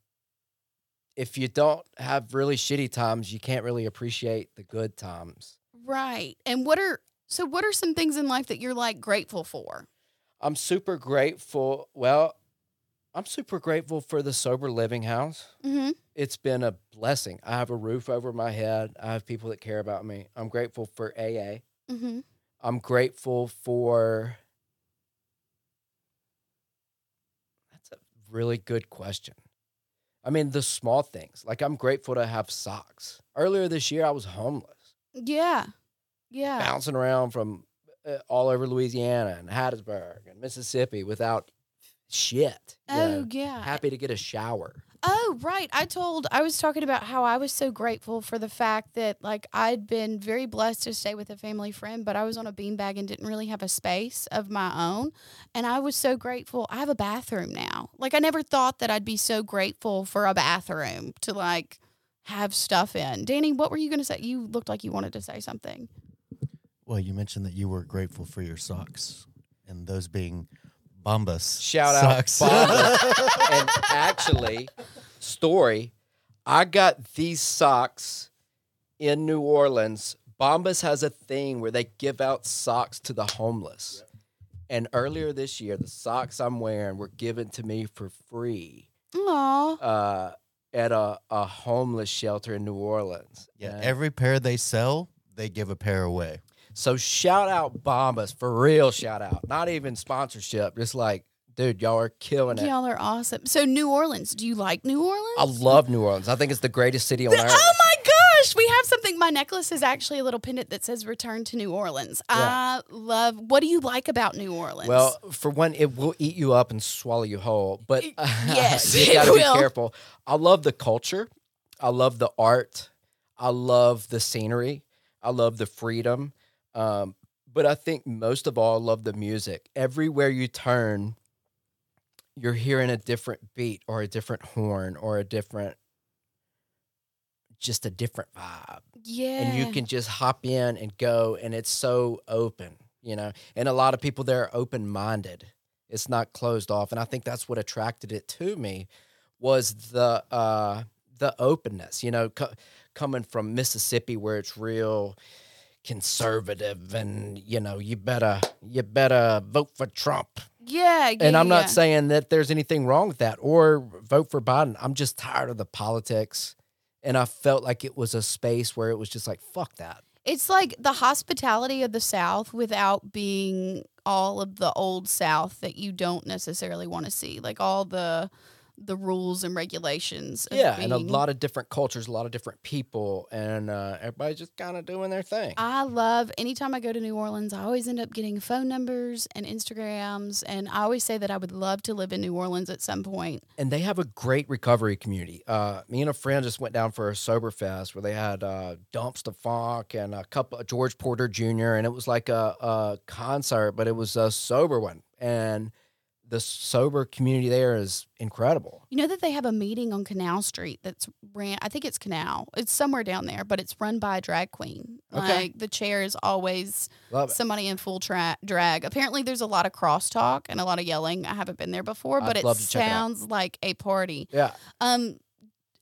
if you don't have really shitty times, you can't really appreciate the good times. right and what are so what are some things in life that you're like grateful for I'm super grateful. Well, I'm super grateful for the sober living house. mm-hmm. It's been a blessing. I have a roof over my head. I have people that care about me. I'm grateful for AA. Mm-hmm. I'm grateful for. That's a really good question. I mean, the small things. Like, I'm grateful to have socks. Earlier this year, I was homeless, Yeah. Yeah. bouncing around from uh, all over Louisiana and Hattiesburg and Mississippi without shit. Oh, know. yeah. Happy to get a shower. Oh, right. I told, I was talking about how I was so grateful for the fact that, like, I'd been very blessed to stay with a family friend, but I was on a beanbag and didn't really have a space of my own. And I was so grateful. I have a bathroom now. Like, I never thought that I'd be so grateful for a bathroom to, like, have stuff in. Danny, what were you going to say? You looked like you wanted to say something. Well, you mentioned that you were grateful for your socks, and those being Bombas. Shout out socks. Bombas. and actually, story, I got these socks in New Orleans. Bombas has a thing where they give out socks to the homeless. And earlier this year, the socks I'm wearing were given to me for free Aw. uh, at a, a homeless shelter in New Orleans. yeah, And every pair they sell, they give a pair away. So shout out Bombas for real shout out. Not even sponsorship. Just like, dude, y'all are killing it. Y'all are awesome. So, New Orleans, do you like New Orleans? I love New Orleans. I think it's the greatest city on earth. oh my gosh, we have something. My necklace is actually a little pendant that says "Return to New Orleans." I love. What do you like about New Orleans? Well, for one, it will eat you up and swallow you whole. But yes, you got to be will. careful. I love the culture. I love the art. I love the scenery. I love the freedom. Um, but I think most of all, I love the music. Everywhere you turn, you're hearing a different beat or a different horn or a different, just a different vibe. Yeah, and you can just hop in and go and it's so open you know? And a lot of people there are open minded it's not closed off. And i think that's what attracted it to me was the uh the openness you know co- coming from mississippi where it's real conservative and you know you better you better vote for trump yeah, yeah. and i'm yeah. not saying that there's anything wrong with that or vote for biden i'm just tired of the politics and i felt like it was a space where it was just like fuck that It's like the hospitality of the South without being all of the old South that you don't necessarily want to see, like all the the rules and regulations. Of yeah and a lot of different cultures a lot of different people and uh, everybody's just kind of doing their thing I love anytime I go to New Orleans, I always end up getting phone numbers and Instagrams. And I always say that I would love to live in New Orleans at some point. and they have a great recovery community. Uh, me and a friend just went down for a sober fest where they had uh, Dumpstaphunk and a couple George Porter Jr. and it was like a, a concert, but it was a sober one. And the sober community there is incredible. You know that they have a meeting on Canal Street that's ran, I think it's Canal. It's somewhere down there, but it's run by a drag queen. Okay. Like the chair is always Love it. somebody in full tra- drag. Apparently, there's a lot of crosstalk and a lot of yelling. I haven't been there before, but I'd it check it sounds like a party. Yeah. Um,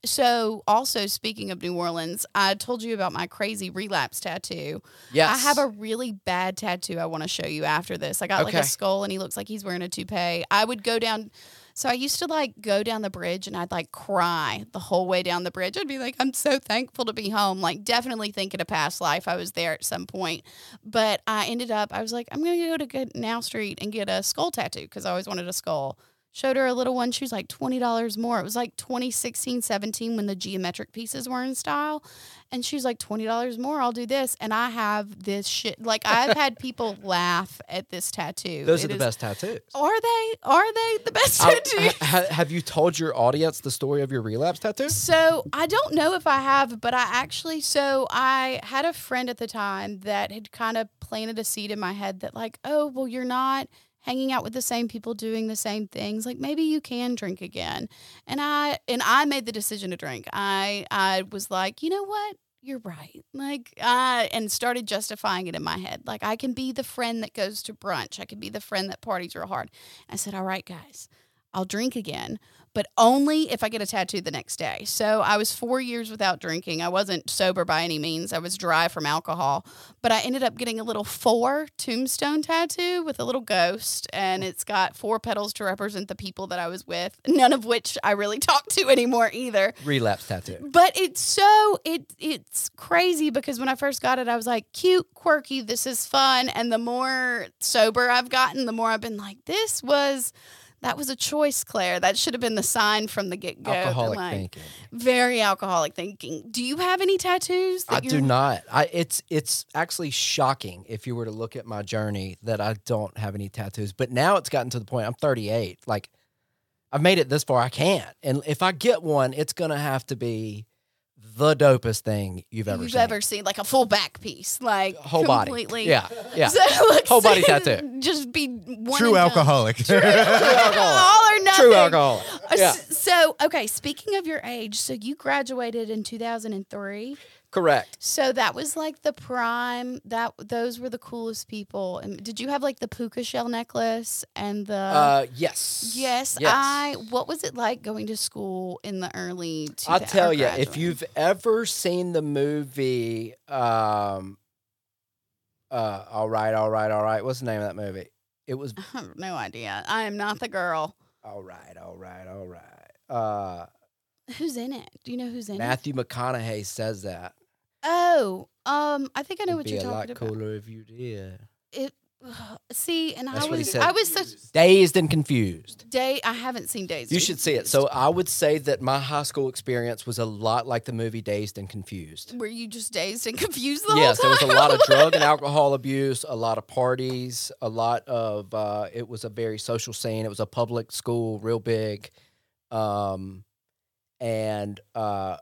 so also speaking of New Orleans, I told you about my crazy relapse tattoo. Yes. I have a really bad tattoo I want to show you after this. I got like a skull and he looks like he's wearing a toupee. I would go down so I used to like go down the bridge and I'd like cry the whole way down the bridge. I'd be like, I'm so thankful to be home. Like definitely thinking a past life. I was there at some point. But I ended up, I was like, I'm gonna go to Good Now Street and get a skull tattoo because I always wanted a skull. Showed her a little one. She was like $20 more. It was like 2016, 17 when the geometric pieces were in style. And she was like, $20 more. I'll do this. And I have this shit. Like, I've had people laugh at this tattoo. Those It are the is- best tattoos. Are they? Are they the best I- tattoo? ha- ha- have you told your audience the story of your relapse tattoo? So I don't know if I have, but I actually so I had a friend at the time that had kind of planted a seed in my head that like, oh well, you're not hanging out with the same people doing the same things. Like maybe you can drink again. And I and I made the decision to drink. I I was like, you know what? You're right. Like I and started justifying it in my head. Like I can be the friend that goes to brunch. I can be the friend that parties real hard. I said, all right, guys. I'll drink again, but only if I get a tattoo the next day. So I was four years without drinking. I wasn't sober by any means. I was dry from alcohol, but I ended up getting a little four tombstone tattoo with a little ghost, and it's got four petals to represent the people that I was with, none of which I really talk to anymore either. Relapse tattoo. But it's so it it's crazy because when I first got it, I was like, cute, quirky, this is fun. And the more sober I've gotten, the more I've been like, this was that was a choice, Claire. That should have been the sign from the get go. Alcoholic like, thinking. Very alcoholic thinking. Do you have any tattoos? I That do you're- not. I it's it's actually shocking if you were to look at my journey that I don't have any tattoos. But now it's gotten to the point I'm 38. Like I've made it this far. I can't. And if I get one, it's gonna have to be the dopest thing you've ever You've seen. ever seen like a full back piece, like Whole body. Yeah. Yeah. So, like, Whole body tattoo. Just be one True and done. alcoholic. All or nothing. True alcohol. Uh, Yeah. So, okay, speaking of your age, so you graduated in 2003. Correct. So that was like the prime. That those were the coolest people. And did you have like the puka shell necklace and the Uh yes. Yes, Yes. I what was it like going to school in the early 2000s? I'll tell you, if you've ever seen the movie, um, uh, all right, all right, all right. What's the name of that movie? It was I have no idea. I am not the girl. all right, all right, all right. Uh, Who's in it? Do you know who's in it? Matthew McConaughey says that. Oh, um, I think I know It'd what be you're a lot talking about. cooler if you did. It See, and That's I what he was said. I was such Dazed and confused. day. I haven't seen Days. You should see it. So I would say that my high school experience was a lot like the movie Dazed and Confused. were you just dazed and confused the yes, whole there time? was a lot of drug and alcohol abuse, a lot of parties, a lot of. Uh, it was a very social scene. It was a public school, real big, um, and uh,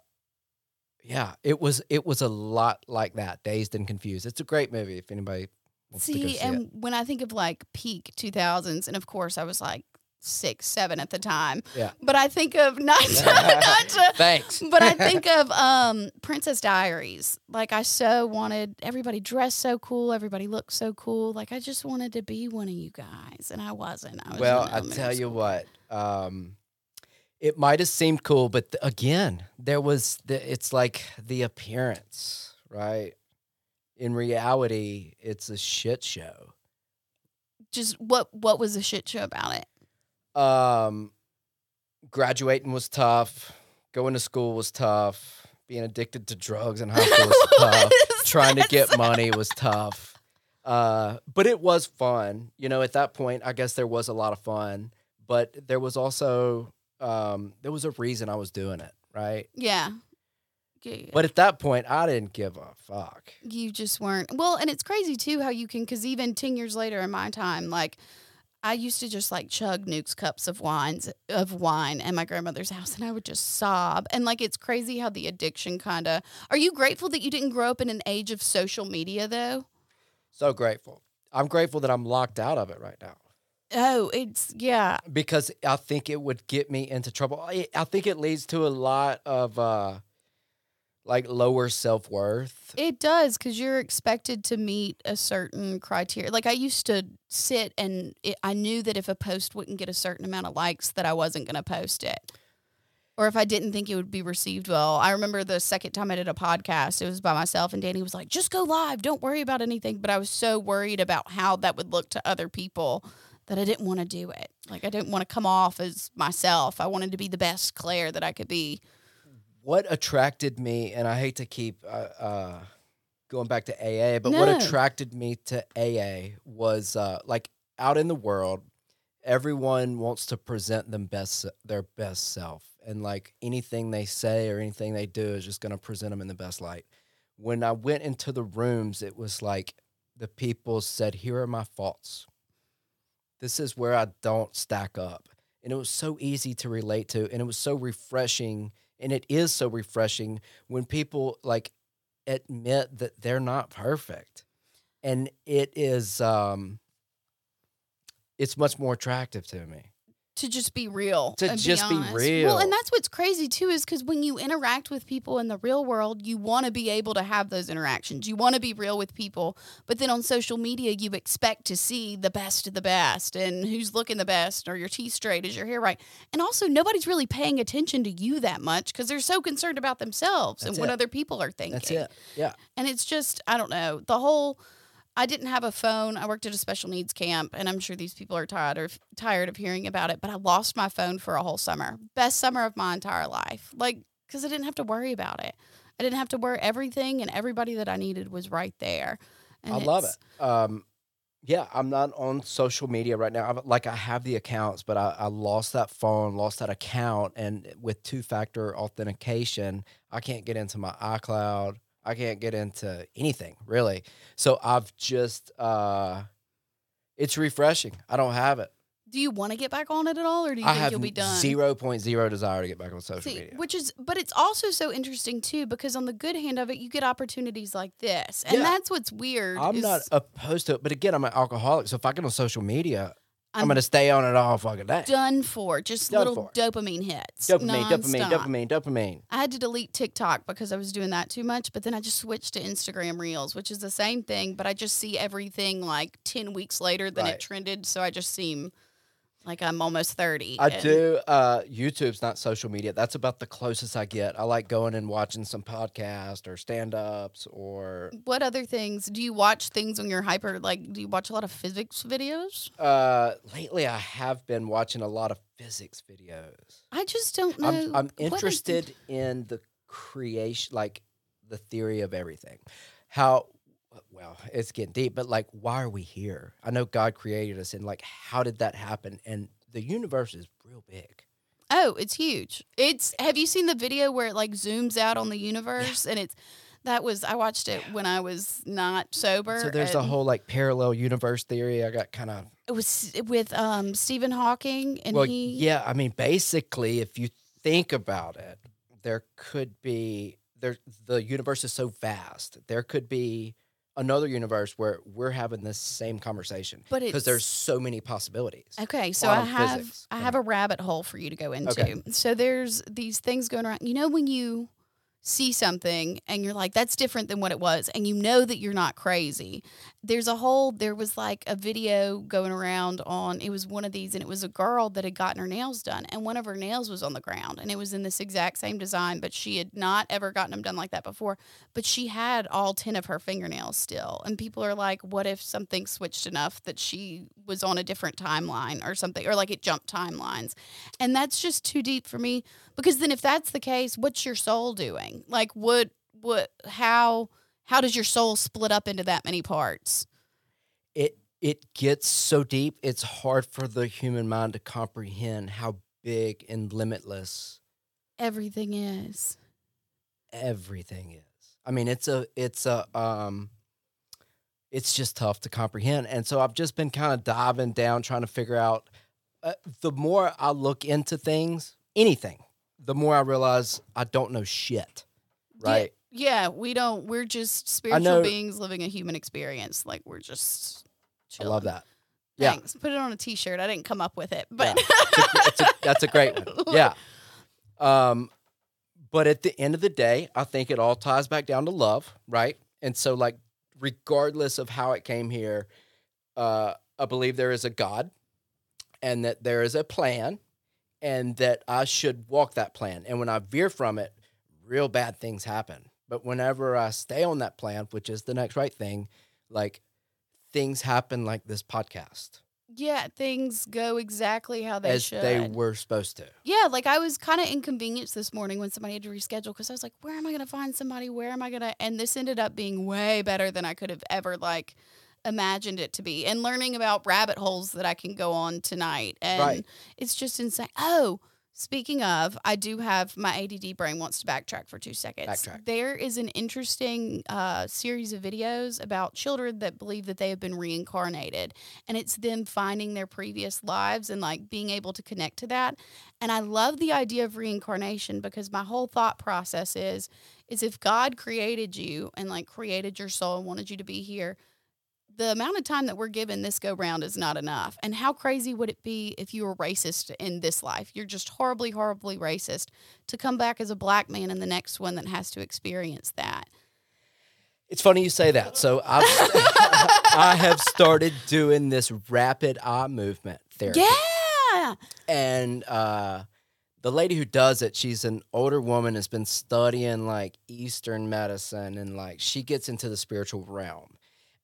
yeah, it was. It was a lot like that. Dazed and confused. It's a great movie. If anybody wants to go See, see and it. when I think of like peak 2000s, and of course I was like six, seven at the time. Yeah. But I think of not to, not to Thanks. but I think of um, Princess Diaries. Like I so wanted everybody dressed so cool, everybody looked so cool. Like I just wanted to be one of you guys, and I wasn't. I was well, I tell you what. Um, it might have seemed cool, but th- again, there was the. It's like the appearance, right? In reality, it's a shit show. Just what what was the shit show about it? Um, graduating was tough. Going to school was tough. Being addicted to drugs in high school was tough. Trying to get money was tough. Uh, but it was fun. You know, at that point, I guess there was a lot of fun, but there was also um, there was a reason I was doing it, right? Yeah. Yeah, yeah. But at that point, I didn't give a fuck. you just weren't well and it's crazy too how you can because even 10 years later in my time like i used to just like chug nukes cups of wines of wine at my grandmother's house and i would just sob and like it's crazy how the addiction kind of are you grateful that you didn't grow up in an age of social media though So grateful. I'm grateful that I'm locked out of it right now oh it's yeah because I think it would get me into trouble. I, I think it leads to a lot of uh, like lower self worth. It does because you're expected to meet a certain criteria. Like I used to sit and it, I knew that if a post wouldn't get a certain amount of likes, that I wasn't going to post it. Or if I didn't think it would be received well. I remember the second time I did a podcast, it was by myself, and Danny was like, just go live. Don't worry about anything. But I was so worried about how that would look to other people that I didn't want to do it. Like I didn't want to come off as myself. I wanted to be the best Claire that I could be. What attracted me, and I hate to keep uh, uh, going back to AA, but what attracted me to AA was uh, like out in the world, everyone wants to present them best their best self, and like anything they say or anything they do is just going to present them in the best light. When I went into the rooms, it was like the people said, "Here are my faults. This is where I don't stack up," and it was so easy to relate to, and it was so refreshing, and it is so refreshing when people like admit that they're not perfect. And it is um it's much more attractive to me to just be real To and just be honest. well and that's what's crazy too is because when you interact with people in the real world you want to be able to have those interactions. You want to be real with people but then on social media you expect to see the best of the best and who's looking the best or your teeth straight is your hair right? And also nobody's really paying attention to you that much because they're so concerned about themselves That's and what other people are thinking. That's it. Yeah. And it's just i don't know the whole i didn't have a phone. I worked at a special needs camp and i'm sure these people are tired of tired of hearing about it but i lost my phone for a whole summer. Best summer of my entire life like because i didn't have to worry about it. I didn't have to worry everything and everybody that i needed was right there. And i love it. Um yeah i'm not on social media right now. I've, like i have the accounts but I, I lost that phone lost that account and with two-factor authentication i can't get into my icloud i can't get into anything really so i've just uh it's refreshing i don't have it do you want to get back on it at all or do you I think you'll be done zero point zero desire to get back on social See, media. which is, but it's also so interesting too because on the good hand of it, you get opportunities like this, and Yeah. that's what's weird. I'm is not opposed to it, but again, I'm an alcoholic, so if I get on social media, I'm, I'm gonna stay on it all fucking day. done for just Done little for. dopamine hits. Dopamine, dopamine, dopamine, dopamine. I had to delete TikTok because I was doing that too much, but then I just switched to Instagram Reels, which is the same thing, but I just see everything like 10 weeks later than Right. it trended, so I just seem like I'm almost 30. I and- do. Uh, YouTube's not social media. That's about the closest I get. I like going and watching some podcast or stand ups or What other things do you watch things when you're hyper like do you watch a lot of physics videos? uh, lately I have been watching a lot of physics videos. I just don't know. I'm, I'm is- interested in the creation, like the theory of everything. How well, it's getting deep, but like, why are we here? I know God created us, and like, how did that happen? And the universe is real big. Oh, it's huge. It's have you seen the video where it like zooms out on the universe and it's that was I watched it when I was not sober. So there's a and whole like parallel universe theory. I got kind of it was with um Stephen Hawking and well, he yeah. I mean, basically, if you think about it, there could be there. The universe is so vast. There could be another universe where we're having this same conversation, But because there's so many possibilities. Okay, so I have physics. I have a rabbit hole for you to go into. Okay. So there's these things going around. You know when you see something and you're like that's different than what it was and you know that you're not crazy. There's a whole there was like a video going around on it was one of these and it was a girl that had gotten her nails done and one of her nails was on the ground and it was in this exact same design but she had not ever gotten them done like that before but she had all 10 of her fingernails still and people are like what if something switched enough that she was on a different timeline or something or like it jumped timelines and that's just too deep for me because then if that's the case what's your soul doing? Like what what how how does your soul split up into that many parts? It it gets so deep it's hard for the human mind to comprehend how big and limitless everything is. Everything is. I mean it's a it's a um it's just tough to comprehend. And so i've just been kind of diving down trying to figure out uh, the more i look into things anything the more i realize i don't know shit right yeah we don't we're just spiritual know- beings living a human experience like we're just i love chilling. that yeah. Thanks. Put it on a t-shirt. I didn't come up with it, but Yeah. It's a- it's a- that's a great one. Yeah. Um, but at the end of the day, I think it all ties back down to love, right? And so, like, regardless of how it came here, uh, I believe there is a God, and that there is a plan, and that I should walk that plan. And when I veer from it, real bad things happen. But whenever I stay on that plan, which is the next right thing, like things happen like this podcast yeah, things go exactly how they as should. they were supposed to. Yeah, like I was kind of inconvenienced this morning when somebody had to reschedule because I was like, where am I going to find somebody? Where am I going to? And this ended up being way better than I could have ever like imagined it to be. And learning about rabbit holes that I can go on tonight. And Right. it's just insane. Oh, speaking of, I do have my ADD brain wants to backtrack for two seconds. Backtrack. There is an interesting uh, series of videos about children that believe that they have been reincarnated and it's them finding their previous lives and like being able to connect to that and i love the idea of reincarnation because my whole thought process is is if god created you and like created your soul and wanted you to be here the amount of time that we're given this go round is not enough and how crazy would it be if you were racist in this life you're just horribly horribly racist to come back as a black man in the next one that has to experience that It's funny you say that. So I've, I have started doing this rapid eye movement therapy. yeah And uh, the lady who does it, she's an older woman, has been studying like Eastern medicine and like she gets into the spiritual realm.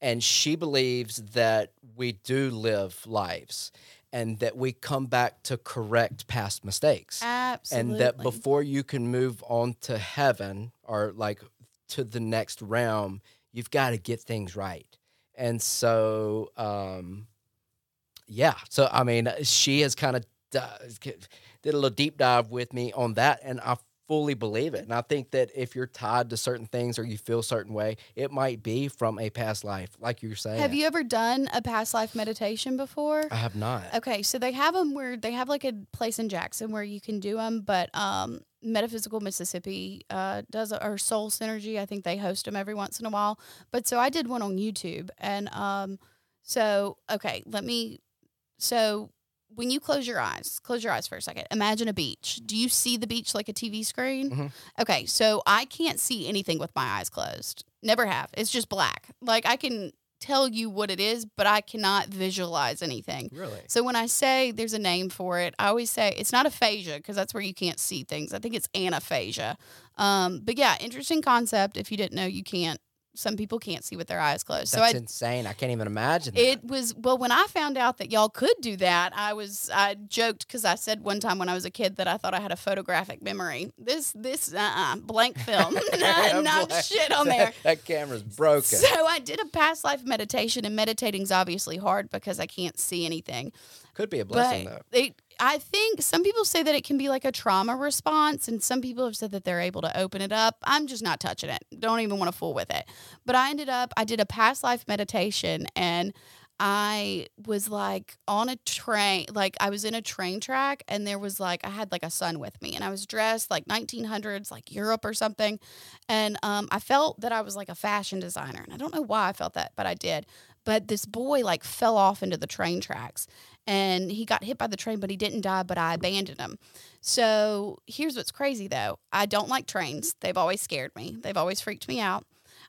And she believes that we do live lives and that we come back to correct past mistakes. absolutely and that before you can move on to heaven or like to the next realm you've got to get things right. And so um yeah. So i mean she has kind of did a little deep dive with me on that and i fully believe it and i think that if you're tied to certain things or you feel a certain way it might be from a past life like you're saying have you ever done a past life meditation before i have not Okay, so they have them where they have like a place in Jackson where you can do them, but um, Metaphysical Mississippi uh, does or Soul Synergy. I think they host them every once in a while. But so I did one on YouTube, and um, so okay, let me. So when you close your eyes, close your eyes for a second. Imagine a beach. Do you see the beach like a TV screen? Mhm. Okay, so I can't see anything with my eyes closed. Never have. It's just black. Like I can tell you what it is, but I cannot visualize anything. really So when I say there's a name for it, I always say it's not aphasia because that's where you can't see things. I think it's anaphasia. Um, but yeah, interesting concept. If you didn't know, you can't some people can't see with their eyes closed. so That's I insane. I can't even imagine. That. it was well when I found out that y'all could do that. I was I joked because I said one time when I was a kid that I thought I had a photographic memory. This this uh uh blank film, not, shit on there. That camera's broken. So I did a past life meditation, and meditating's obviously hard because I can't see anything. Could be a blessing but though. it, I think some people say that it can be like a trauma response, and some people have said that they're able to open it up. I'm just not touching it. Don't even want to fool with it. But I ended up, I did a past life meditation, and I was like on a train, like I was in a train track, and there was like I had like a son with me, and I was dressed like 1900s, like Europe or something, and um, I felt that I was like a fashion designer, and I don't know why I felt that, but I did. But this boy like fell off into the train tracks, and he got hit by the train, but he didn't die. But I abandoned him. So here's what's crazy though: I don't like trains. They've always scared me. They've always freaked me out.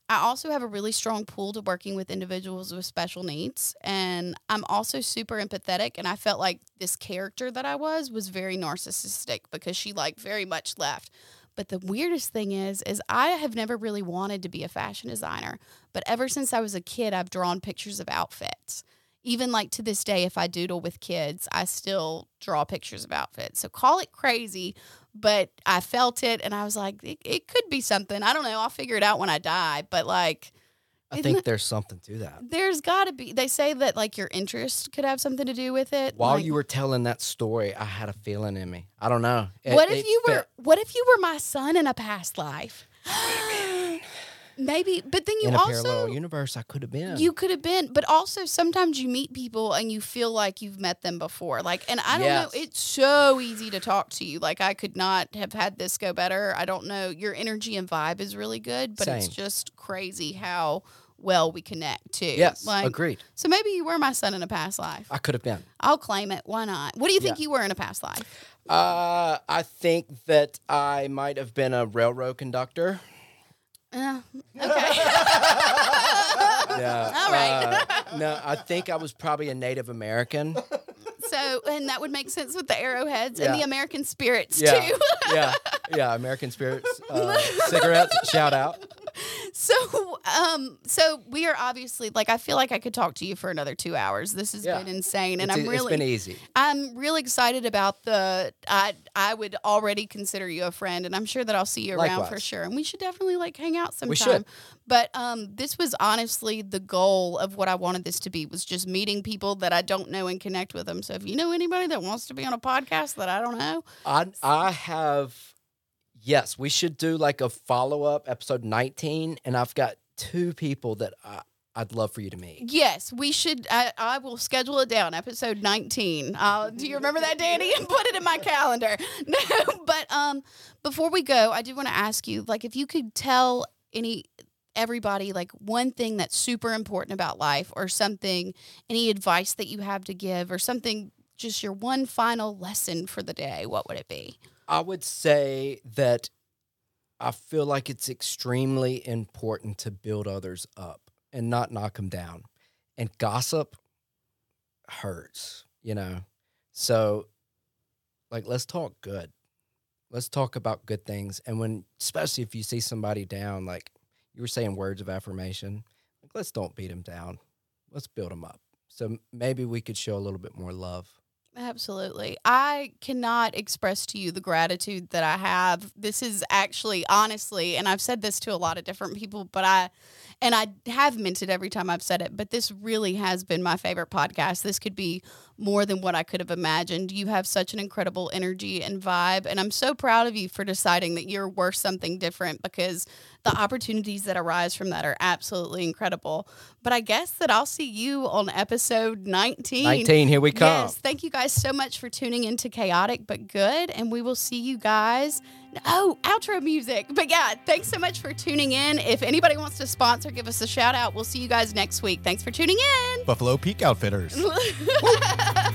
I also have a really strong pull to working with individuals with special needs. And I'm also super empathetic. And I felt like this character that I was was very narcissistic because she like very much left. But the weirdest thing is, is I have never really wanted to be a fashion designer. But ever since I was a kid, I've drawn pictures of outfits. Even like to this day, if I doodle with kids, I still draw pictures of outfits. So call it crazy, but I felt it and I was like, it, it could be something. I don't know. I'll figure it out when I die. But like, I think it- there's something to that. there's got to be. They say that like your interest could have something to do with it. While like, you were telling that story, I had a feeling in me. I don't know. It- what if you were? What if you were my son in a past life? Maybe, but then you in a also parallel universe? I could have been. you could have been. But also sometimes you meet people and you feel like you've met them before. Like, and I don't Yes. know. It's so easy to talk to you. Like I could not have had this go better. I don't know. Your energy and vibe is really good, but it's just crazy how well we connect too. yes, like agreed. so maybe you were my son in a past life. I could have been. I'll claim it. Why not? What do you think Yeah. you were in a past life? Uh, I think that I might have been a railroad conductor. Uh, okay. Yeah. All right. uh, no, I think I was probably a Native American. so, and that would make sense with the arrowheads and the American spirits Yeah. too. yeah. Yeah. American spirits. Uh, cigarettes. Shout out. so, um, so we are obviously like I feel like I could talk to you for another two hours. This has Yeah. been insane, and It's- I'm it's really been easy. I'm really excited about the. I I would already consider you a friend, and I'm sure that I'll see you around for sure. And we should definitely like hang out sometime. We should. But um, this was honestly the goal of what I wanted this to be was just meeting people that I don't know and connect with them. So if you know anybody that wants to be on a podcast that I don't know, I I have yes, we should do like a follow up episode 19 and I've got two people that I, I'd love for you to meet. yes, we should. I, I will schedule it down. Episode 19. Uh, do you remember that, Danny? Put it in my calendar. No, but um, before we go, I do want to ask you, like, if you could tell any everybody like one thing that's super important about life or something any advice that you have to give or something just your one final lesson for the day what would it be I would say that I feel like it's extremely important to build others up and not knock them down. And gossip hurts, you know. So like let's talk good. Let's talk about good things and when especially if you see somebody down like you were saying words of affirmation, like let's don't beat them down. Let's build them up. So maybe we could show a little bit more love. Absolutely. I cannot express to you the gratitude that I have. This is actually honestly, and I've said this to a lot of different people, but I and I have meant it every time I've said it, but this really has been my favorite podcast. This could be more than what I could have imagined. You have such an incredible energy and vibe, and I'm so proud of you for deciding that you're worth something different because the opportunities that arise from that are absolutely incredible. But I guess that I'll see you on episode 19. 19, here we come. Yes, thank you guys so much for tuning into Chaotic But Good, and we will see you guys. Oh, outro music. But yeah, thanks so much for tuning in. If anybody wants to sponsor, give us a shout out. We'll see you guys next week. Thanks for tuning in. Buffalo Peak Outfitters.